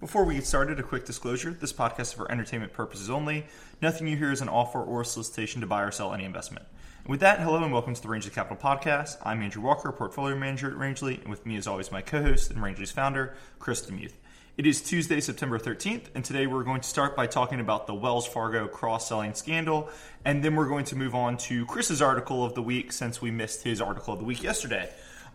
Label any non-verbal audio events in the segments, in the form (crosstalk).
Before we get started, a quick disclosure this podcast is for entertainment purposes only. Nothing you hear is an offer or solicitation to buy or sell any investment. And with that, hello and welcome to the Rangeley Capital Podcast. I'm Andrew Walker, portfolio manager at Rangeley, and with me, as always, my co host and Rangeley's founder, Chris Demuth. It is Tuesday, September 13th, and today we're going to start by talking about the Wells Fargo cross selling scandal, and then we're going to move on to Chris's article of the week since we missed his article of the week yesterday.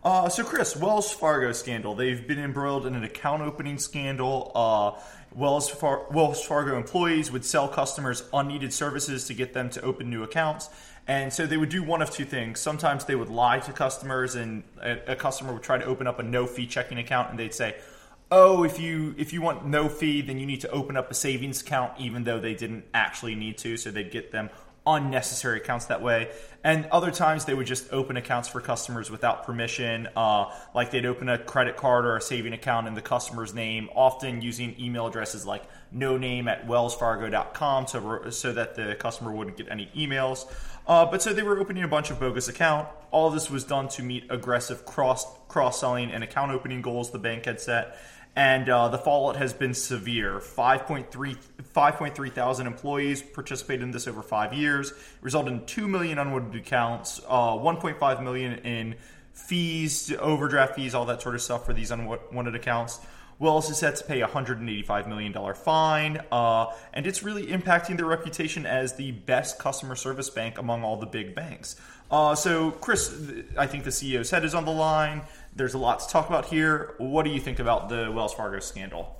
Uh, so, Chris, Wells Fargo scandal. They've been embroiled in an account opening scandal. Uh, Wells, Far- Wells Fargo employees would sell customers unneeded services to get them to open new accounts. And so they would do one of two things. Sometimes they would lie to customers, and a, a customer would try to open up a no fee checking account, and they'd say, oh if you if you want no fee then you need to open up a savings account even though they didn't actually need to so they'd get them unnecessary accounts that way. And other times they would just open accounts for customers without permission, uh, like they'd open a credit card or a saving account in the customer's name, often using email addresses like no name at wellsfargo.com so, so that the customer wouldn't get any emails. Uh, but so they were opening a bunch of bogus account. All this was done to meet aggressive cross cross selling and account opening goals the bank had set and uh, the fallout has been severe. 5.3, 5.3 thousand employees participated in this over five years, resulted in 2 million unwanted accounts, uh, 1.5 million in fees, overdraft fees, all that sort of stuff for these unwanted accounts. Wells is set to pay a $185 million fine, uh, and it's really impacting their reputation as the best customer service bank among all the big banks. Uh, so, Chris, I think the CEO's head is on the line. There's a lot to talk about here. What do you think about the Wells Fargo scandal?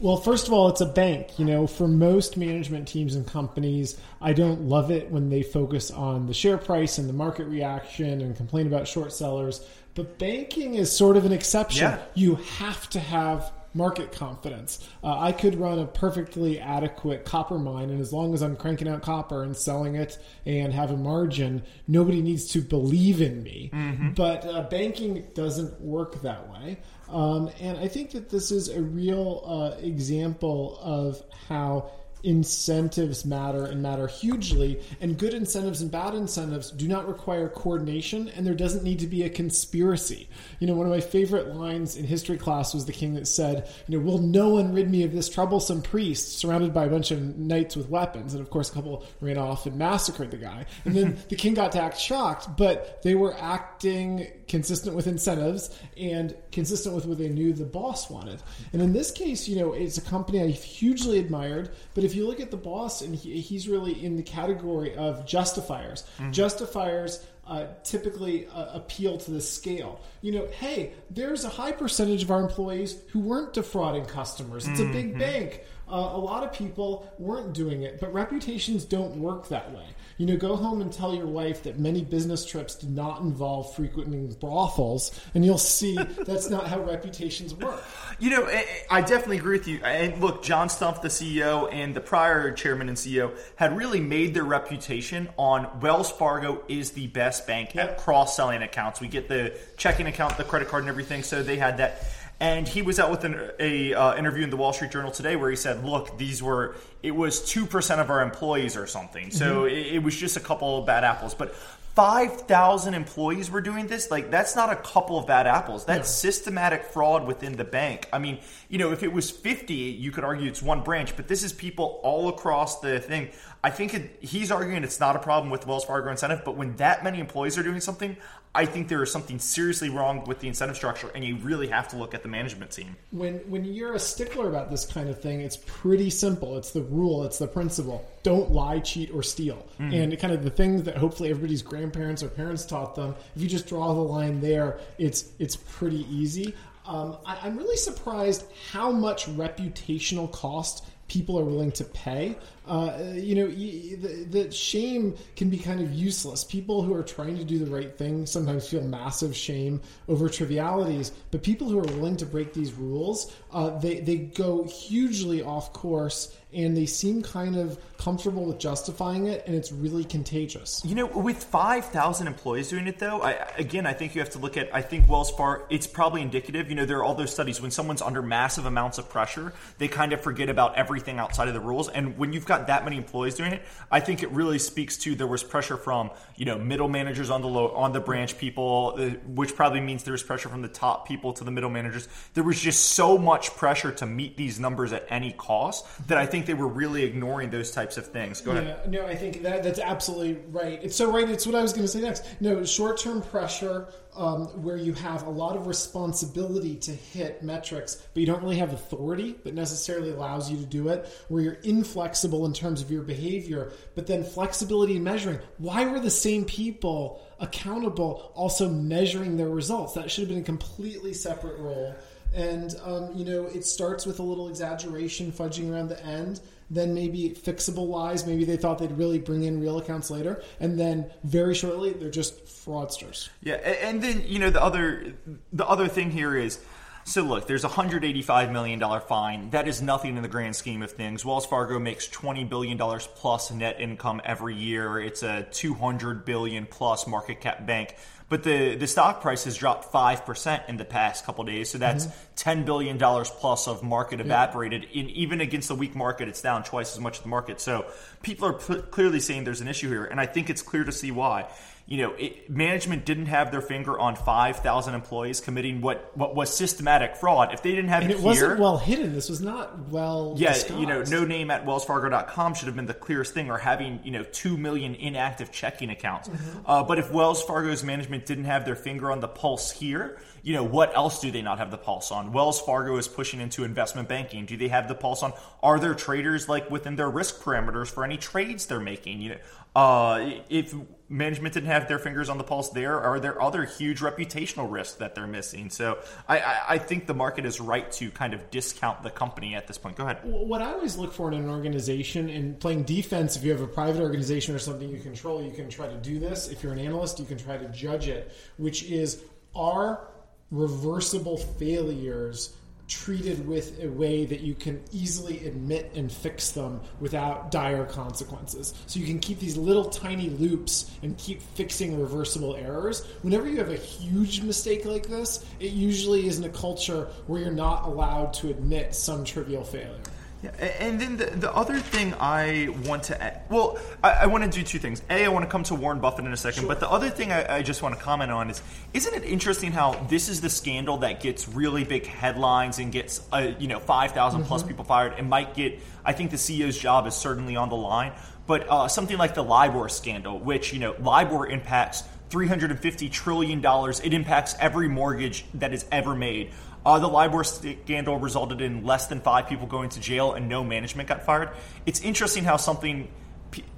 Well, first of all, it's a bank. You know, for most management teams and companies, I don't love it when they focus on the share price and the market reaction and complain about short sellers. But banking is sort of an exception. Yeah. You have to have market confidence. Uh, I could run a perfectly adequate copper mine, and as long as I'm cranking out copper and selling it and have a margin, nobody needs to believe in me. Mm-hmm. But uh, banking doesn't work that way. Um, and I think that this is a real uh, example of how incentives matter and matter hugely. And good incentives and bad incentives do not require coordination, and there doesn't need to be a conspiracy. You know, one of my favorite lines in history class was the king that said, You know, will no one rid me of this troublesome priest surrounded by a bunch of knights with weapons? And of course, a couple ran off and massacred the guy. And then (laughs) the king got to act shocked, but they were acting consistent with incentives and consistent with what they knew the boss wanted. And in this case, you know, it's a company I hugely admired, but if you look at the boss, and he, he's really in the category of justifiers. Mm-hmm. Justifiers uh, typically uh, appeal to the scale. You know, hey, there's a high percentage of our employees who weren't defrauding customers. It's mm-hmm. a big mm-hmm. bank. Uh, a lot of people weren't doing it, but reputations don't work that way. You know, go home and tell your wife that many business trips do not involve frequenting brothels, and you'll see (laughs) that's not how reputations work. You know, eh, eh, I definitely agree with you. And look, John Stumpf, the CEO, and the prior chairman and CEO had really made their reputation on Wells Fargo is the best bank yep. at cross selling accounts. We get the checking account, the credit card, and everything. So they had that. And he was out with an a, uh, interview in the Wall Street Journal today where he said, "Look, these were it was two percent of our employees or something. So mm-hmm. it, it was just a couple of bad apples. But 5,000 employees were doing this, like that's not a couple of bad apples. That's no. systematic fraud within the bank. I mean, you know, if it was 50, you could argue it's one branch, but this is people all across the thing. I think it, he's arguing it's not a problem with Wells Fargo incentive, but when that many employees are doing something, I think there is something seriously wrong with the incentive structure, and you really have to look at the management team. When when you're a stickler about this kind of thing, it's pretty simple. It's the rule. It's the principle. Don't lie, cheat, or steal. Mm-hmm. And kind of the things that hopefully everybody's grandparents or parents taught them. If you just draw the line there, it's it's pretty easy. Um, I, am really surprised how much reputational cost people are willing to pay. Uh, you know, the, the, shame can be kind of useless. People who are trying to do the right thing sometimes feel massive shame over trivialities, but people who are willing to break these rules, uh, they, they go hugely off course and they seem kind of comfortable with justifying it, and it's really contagious. You know, with 5,000 employees doing it, though, I, again, I think you have to look at, I think Wells Fargo, it's probably indicative. You know, there are all those studies when someone's under massive amounts of pressure, they kind of forget about everything everything outside of the rules. And when you've got that many employees doing it, I think it really speaks to there was pressure from you know middle managers on the low on the branch people, uh, which probably means there was pressure from the top people to the middle managers. There was just so much pressure to meet these numbers at any cost that I think they were really ignoring those types of things. Go ahead. Yeah, no, I think that that's absolutely right. It's so right. It's what I was going to say next. No, short term pressure um, where you have a lot of responsibility to hit metrics, but you don't really have authority that necessarily allows you to do it, where you're inflexible in terms of your behavior, but then flexibility in measuring. Why were the same people accountable also measuring their results? That should have been a completely separate role. And, um, you know, it starts with a little exaggeration, fudging around the end then maybe fixable lies. Maybe they thought they'd really bring in real accounts later, and then very shortly they're just fraudsters. Yeah, and then you know the other the other thing here is. So look, there's a hundred eighty-five million dollar fine. That is nothing in the grand scheme of things. Wells Fargo makes twenty billion dollars plus net income every year. It's a two hundred billion plus market cap bank. But the, the stock price has dropped 5% in the past couple days. So that's mm-hmm. $10 billion plus of market evaporated. In, even against the weak market, it's down twice as much as the market. So people are p- clearly saying there's an issue here. And I think it's clear to see why you know, it, management didn't have their finger on 5,000 employees committing what, what was systematic fraud. If they didn't have and it, it here, wasn't well hidden. This was not well. Yeah, disguised. you know, no name at WellsFargo.com should have been the clearest thing, or having you know two million inactive checking accounts. Mm-hmm. Uh, but if Wells Fargo's management didn't have their finger on the pulse here, you know, what else do they not have the pulse on? Wells Fargo is pushing into investment banking. Do they have the pulse on? Are there traders like within their risk parameters for any trades they're making? You know, uh, if management didn't have their fingers on the pulse there, are there other huge reputational risks that they're missing? So I, I, I, think the market is right to kind of discount the company at this point. Go ahead. What I always look for in an organization and playing defense, if you have a private organization or something you control, you can try to do this. If you're an analyst, you can try to judge it, which is are reversible failures treated with a way that you can easily admit and fix them without dire consequences. So you can keep these little tiny loops and keep fixing reversible errors. Whenever you have a huge mistake like this, it usually is in a culture where you're not allowed to admit some trivial failure. Yeah, and then the, the other thing I want to add, well, I, I, want to do two things. A, I want to come to Warren Buffett in a second, sure. but the other thing I, I, just want to comment on is, isn't it interesting how this is the scandal that gets really big headlines and gets, uh, you know, 5,000 mm-hmm. plus people fired and might get, I think the CEO's job is certainly on the line, but uh, something like the LIBOR scandal, which, you know, LIBOR impacts $350 trillion. It impacts every mortgage that is ever made. Uh, the LIBOR scandal resulted in less than five people going to jail and no management got fired. It's interesting how something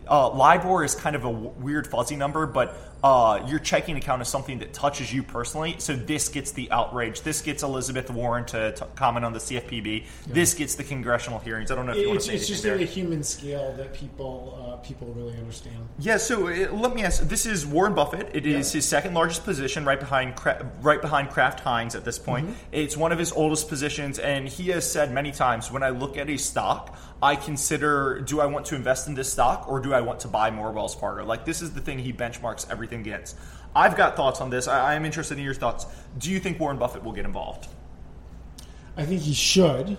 uh, LIBOR is kind of a w- weird fuzzy number, but uh, your checking account is something that touches you personally. So this gets the outrage. This gets Elizabeth Warren to, to comment on the CFPB. Yeah. This gets the congressional hearings. I don't know if you want to say It's just at a human scale that people uh, people really understand. Yeah. So it, uh, let me ask. This is Warren Buffett. It is yeah. his second largest position, right behind right behind Kraft Heinz at this point. Mm-hmm. It's one of his oldest positions, and he has said many times, when I look at a stock, I consider do I want to invest in this stock or do I want to buy more Wells Fargo? Like this is the thing he benchmarks everything against. I've got thoughts on this. I, I am interested in your thoughts. Do you think Warren Buffett will get involved? I think he should.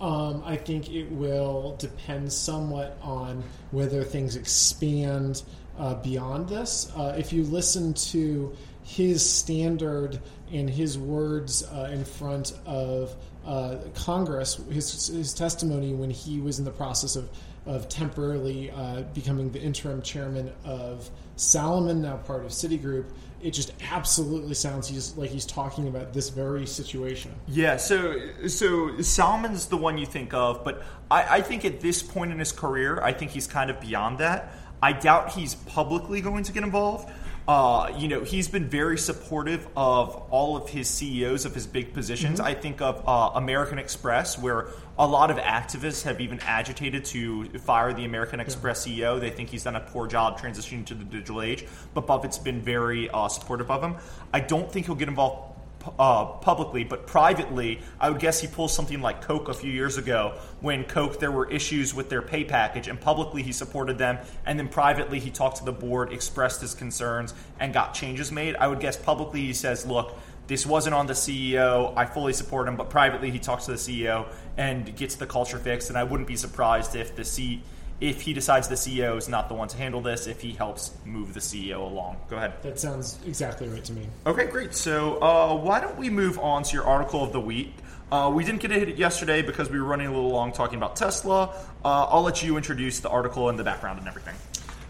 Um, I think it will depend somewhat on whether things expand uh, beyond this. Uh, if you listen to his standard and his words uh, in front of uh, Congress, his, his testimony when he was in the process of of temporarily uh, becoming the interim chairman of Salomon, now part of Citigroup. It just absolutely sounds he's like he's talking about this very situation. Yeah, so so Salomon's the one you think of, but I, I think at this point in his career, I think he's kind of beyond that. I doubt he's publicly going to get involved. Uh, you know, he's been very supportive of all of his CEOs of his big positions. Mm-hmm. I think of uh, American Express, where a lot of activists have even agitated to fire the American Express yeah. CEO. They think he's done a poor job transitioning to the digital age, but Buffett's been very uh, supportive of him. I don't think he'll get involved uh, publicly, but privately, I would guess he pulls something like Coke a few years ago when Coke there were issues with their pay package, and publicly he supported them, and then privately he talked to the board, expressed his concerns, and got changes made. I would guess publicly he says, "Look, this wasn't on the CEO. I fully support him, but privately he talks to the CEO and gets the culture fixed. And I wouldn't be surprised if the C if he decides the CEO is not the one to handle this, if he helps move the CEO along. Go ahead. That sounds exactly right to me. Okay, great. So uh, why don't we move on to your article of the week? Uh, we didn't get to hit it yesterday because we were running a little long talking about Tesla. Uh, I'll let you introduce the article and the background and everything.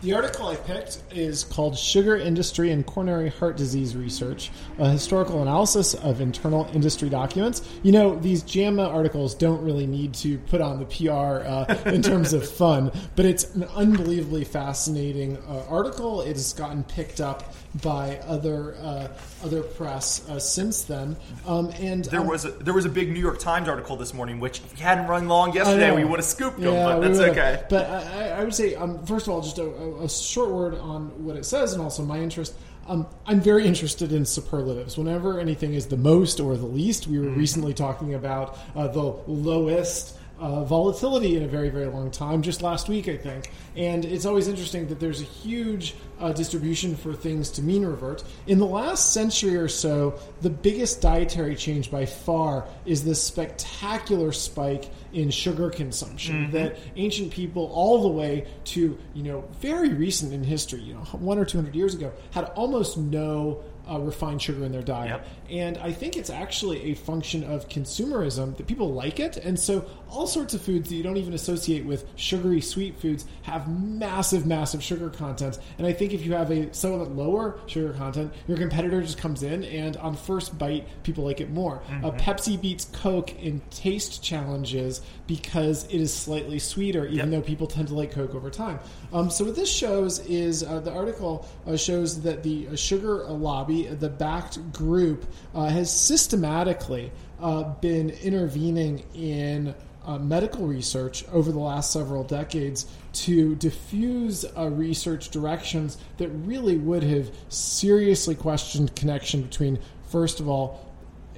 The article I picked is called Sugar Industry and Coronary Heart Disease Research, a historical analysis of internal industry documents. You know, these JAMA articles don't really need to put on the PR uh, in (laughs) terms of fun, but it's an unbelievably fascinating uh, article. It has gotten picked up by other uh, other press uh, since then. Um, and There um, was a, there was a big New York Times article this morning, which if hadn't run long yesterday, we would have scooped them, Yeah, but that's okay. But I, I would say, um, first of all, just a, a, a short word on what it says, and also my interest. Um, I'm very interested in superlatives. Whenever anything is the most or the least, we were Mm-hmm. recently talking about uh, the lowest. Uh, volatility in a very, very long time, just last week, I think. And it's always interesting that there's a huge uh, distribution for things to mean revert. In the last century or so, the biggest dietary change by far is this spectacular spike in sugar consumption that ancient people all the way to you know very recent in history you know one or two hundred years ago had almost no uh, refined sugar in their diet. Yep. and i think it's actually a function of consumerism that people like it. And so all sorts of foods that you don't even associate with sugary sweet foods have massive massive sugar content. And i think if you have a somewhat lower sugar content your competitor just comes in and on first bite people like it more. Uh, pepsi beats coke in taste challenges because it is slightly sweeter even Yep. though people tend to like coke over time. Um, so what this shows is uh, the article uh, shows that the uh, sugar lobby the backed group uh, has systematically uh, been intervening in uh, medical research over the last several decades to diffuse uh, research directions that really would have seriously questioned connection between, first of all,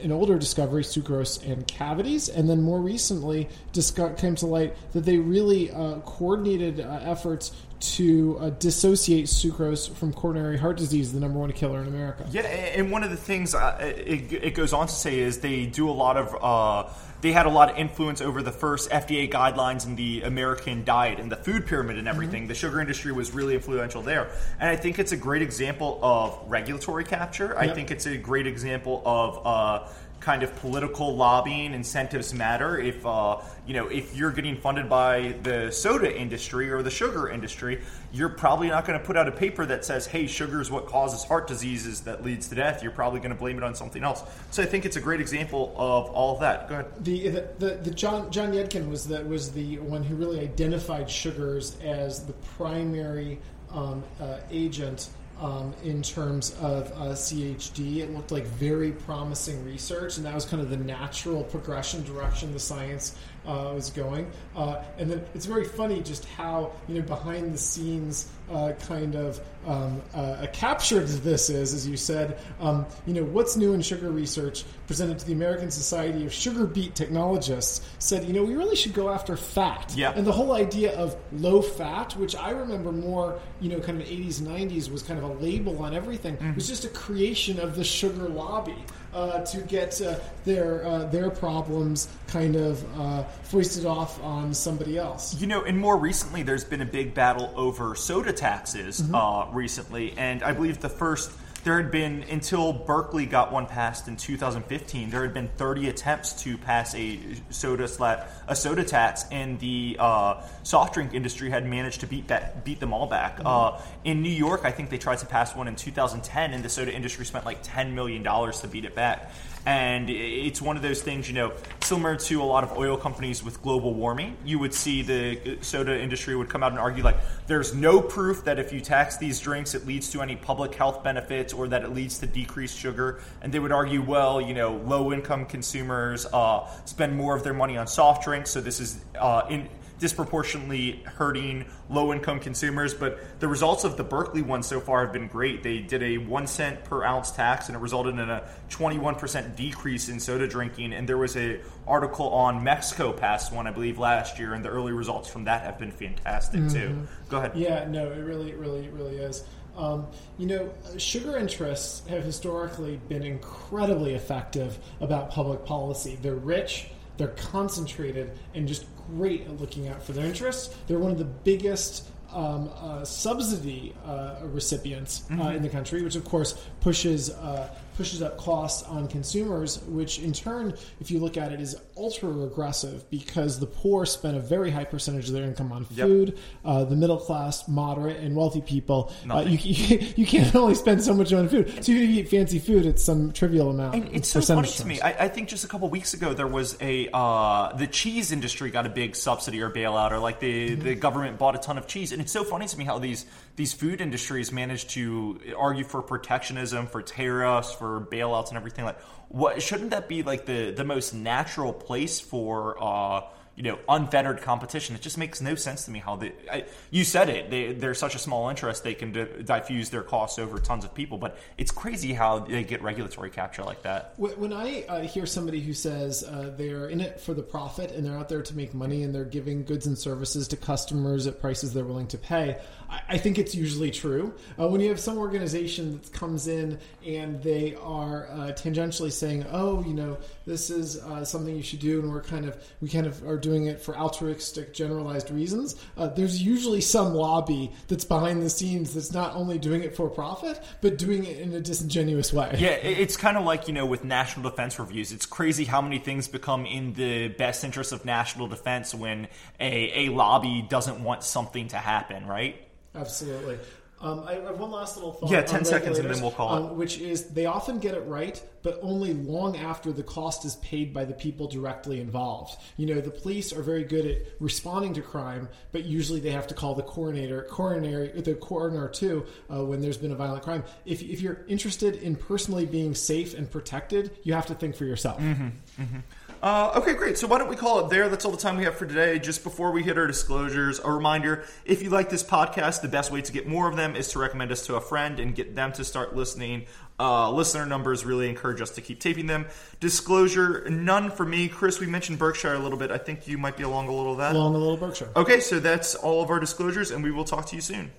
an older discovery, sucrose and cavities, and then more recently, disco- came to light that they really uh, coordinated uh, efforts to uh, dissociate sucrose from coronary heart disease, the number one killer in America. Yeah, and one of the things uh, it, it goes on to say is they do a lot of. Uh, they had a lot of influence over the first FDA guidelines in the American diet and the food pyramid and everything. The sugar industry was really influential there, and I think it's a great example of regulatory capture. I think it's a great example of. Kind of political lobbying incentives matter if uh, you know if you're getting funded by the soda industry or the sugar industry you're probably not going to put out a paper that says hey sugar is what causes heart diseases that leads to death. You're probably going to blame it on something else. So i think it's a great example of all of that. Go ahead. The, the, the, the John John Yudkin was the was the one who really identified sugars as the primary um, uh, agent um, in terms of uh, CHD. It looked like very promising research, and that was kind of the natural progression direction the science uh, was going. Uh, and then it's very funny just how you know behind the scenes uh, kind of um, uh, captured this is, as you said. Um, you know what's new in sugar research presented to the American Society of Sugar Beet Technologists said, you know, we really should go after fat. Yeah. And the whole idea of low fat, which I remember more, you know, kind of 80s, 90s, was kind of a label on everything, was just a creation of the sugar lobby. Uh, to get uh, their uh, their problems kind of uh, foisted off on somebody else. You know, and more recently, there's been a big battle over soda taxes uh, recently, and I believe the first there had been until Berkeley got one passed in 2015. There had been 30 attempts to pass a soda slat a soda tax, and the uh, soft drink industry had managed to beat back, beat them all back. Uh, in New York, I think they tried to pass one in 2010, and the soda industry spent like 10 million dollars to beat it back. And it's one of those things, you know, similar to a lot of oil companies with global warming. You would see the soda industry would come out and argue like, there's no proof that if you tax these drinks, it leads to any public health benefits or that it leads to decreased sugar. And they would argue, well, you know, low income consumers uh, spend more of their money on soft drinks, so this is uh, in disproportionately hurting low income consumers. But the results of the Berkeley one so far have been great. They did a one cent per ounce tax, and it resulted in a 21% decrease in soda drinking. And there was a article on Mexico passed one, I believe, last year, and the early results from that have been fantastic too. Go ahead. Yeah, no, it really, really, really is. Um, you know, sugar interests have historically been incredibly effective about public policy. They're rich, they're concentrated, and just great at looking out for their interests. They're one of the biggest um, uh, subsidy uh, recipients uh, in the country, which of course pushes uh, pushes up costs on consumers, which in turn, if you look at it, is ultra regressive because the poor spend a very high percentage of their income on Yep. food. Uh, the middle class, moderate, and wealthy people, uh, you, you, (laughs) you can't only spend so much on food. So if you eat fancy food, it's some trivial amount. And it's so funny percentage to me. I, I think just a couple weeks ago there was a uh, the cheese industry got a big subsidy or bailout, or like the Mm-hmm. the government bought a ton of cheese. And it's so funny to me how these these food industries manage to argue for protectionism, for tariffs, for bailouts, and everything. Like, what shouldn't that be like the the most natural place for? Uh, you know, unfettered competition. It just makes no sense to me how they. I, you said it. They, they're such a small interest. They can di- diffuse their costs over tons of people. But it's crazy how they get regulatory capture like that. When when I uh, hear somebody who says uh, they're in it for the profit and they're out there to make money and they're giving goods and services to customers at prices they're willing to pay, I, I think it's usually true. Uh, when you have some organization that comes in and they are uh, tangentially saying, "Oh, you know, this is uh, something you should do," and we're kind of we kind of are doing it for altruistic, generalized reasons, uh, there's usually some lobby that's behind the scenes that's not only doing it for profit but doing it in a disingenuous way. Yeah, it's kind of like, you know, with national defense reviews. It's crazy how many things become in the best interest of national defense when a, a lobby doesn't want something to happen, right? Absolutely. Um, I have one last little thought. Yeah, 10 seconds and then we'll call it. um, Which is they often get it right, but only long after the cost is paid by the people directly involved. You know, the police are very good at responding to crime, but usually they have to call the coroner, coronary, the coroner too uh, when there's been a violent crime. If, if you're interested in personally being safe and protected, you have to think for yourself. Uh, okay, great. So why don't we call it there? That's all the time we have for today. Just before we hit our disclosures, a reminder if you like this podcast, the best way to get more of them is to recommend us to a friend and get them to start listening. Uh, listener numbers really encourage us to keep taping them. Disclosure, none for me. Chris, we mentioned Berkshire a little bit. I think you might be along a little of that. Along a little Berkshire. Okay, so that's all of our disclosures, and we will talk to you soon.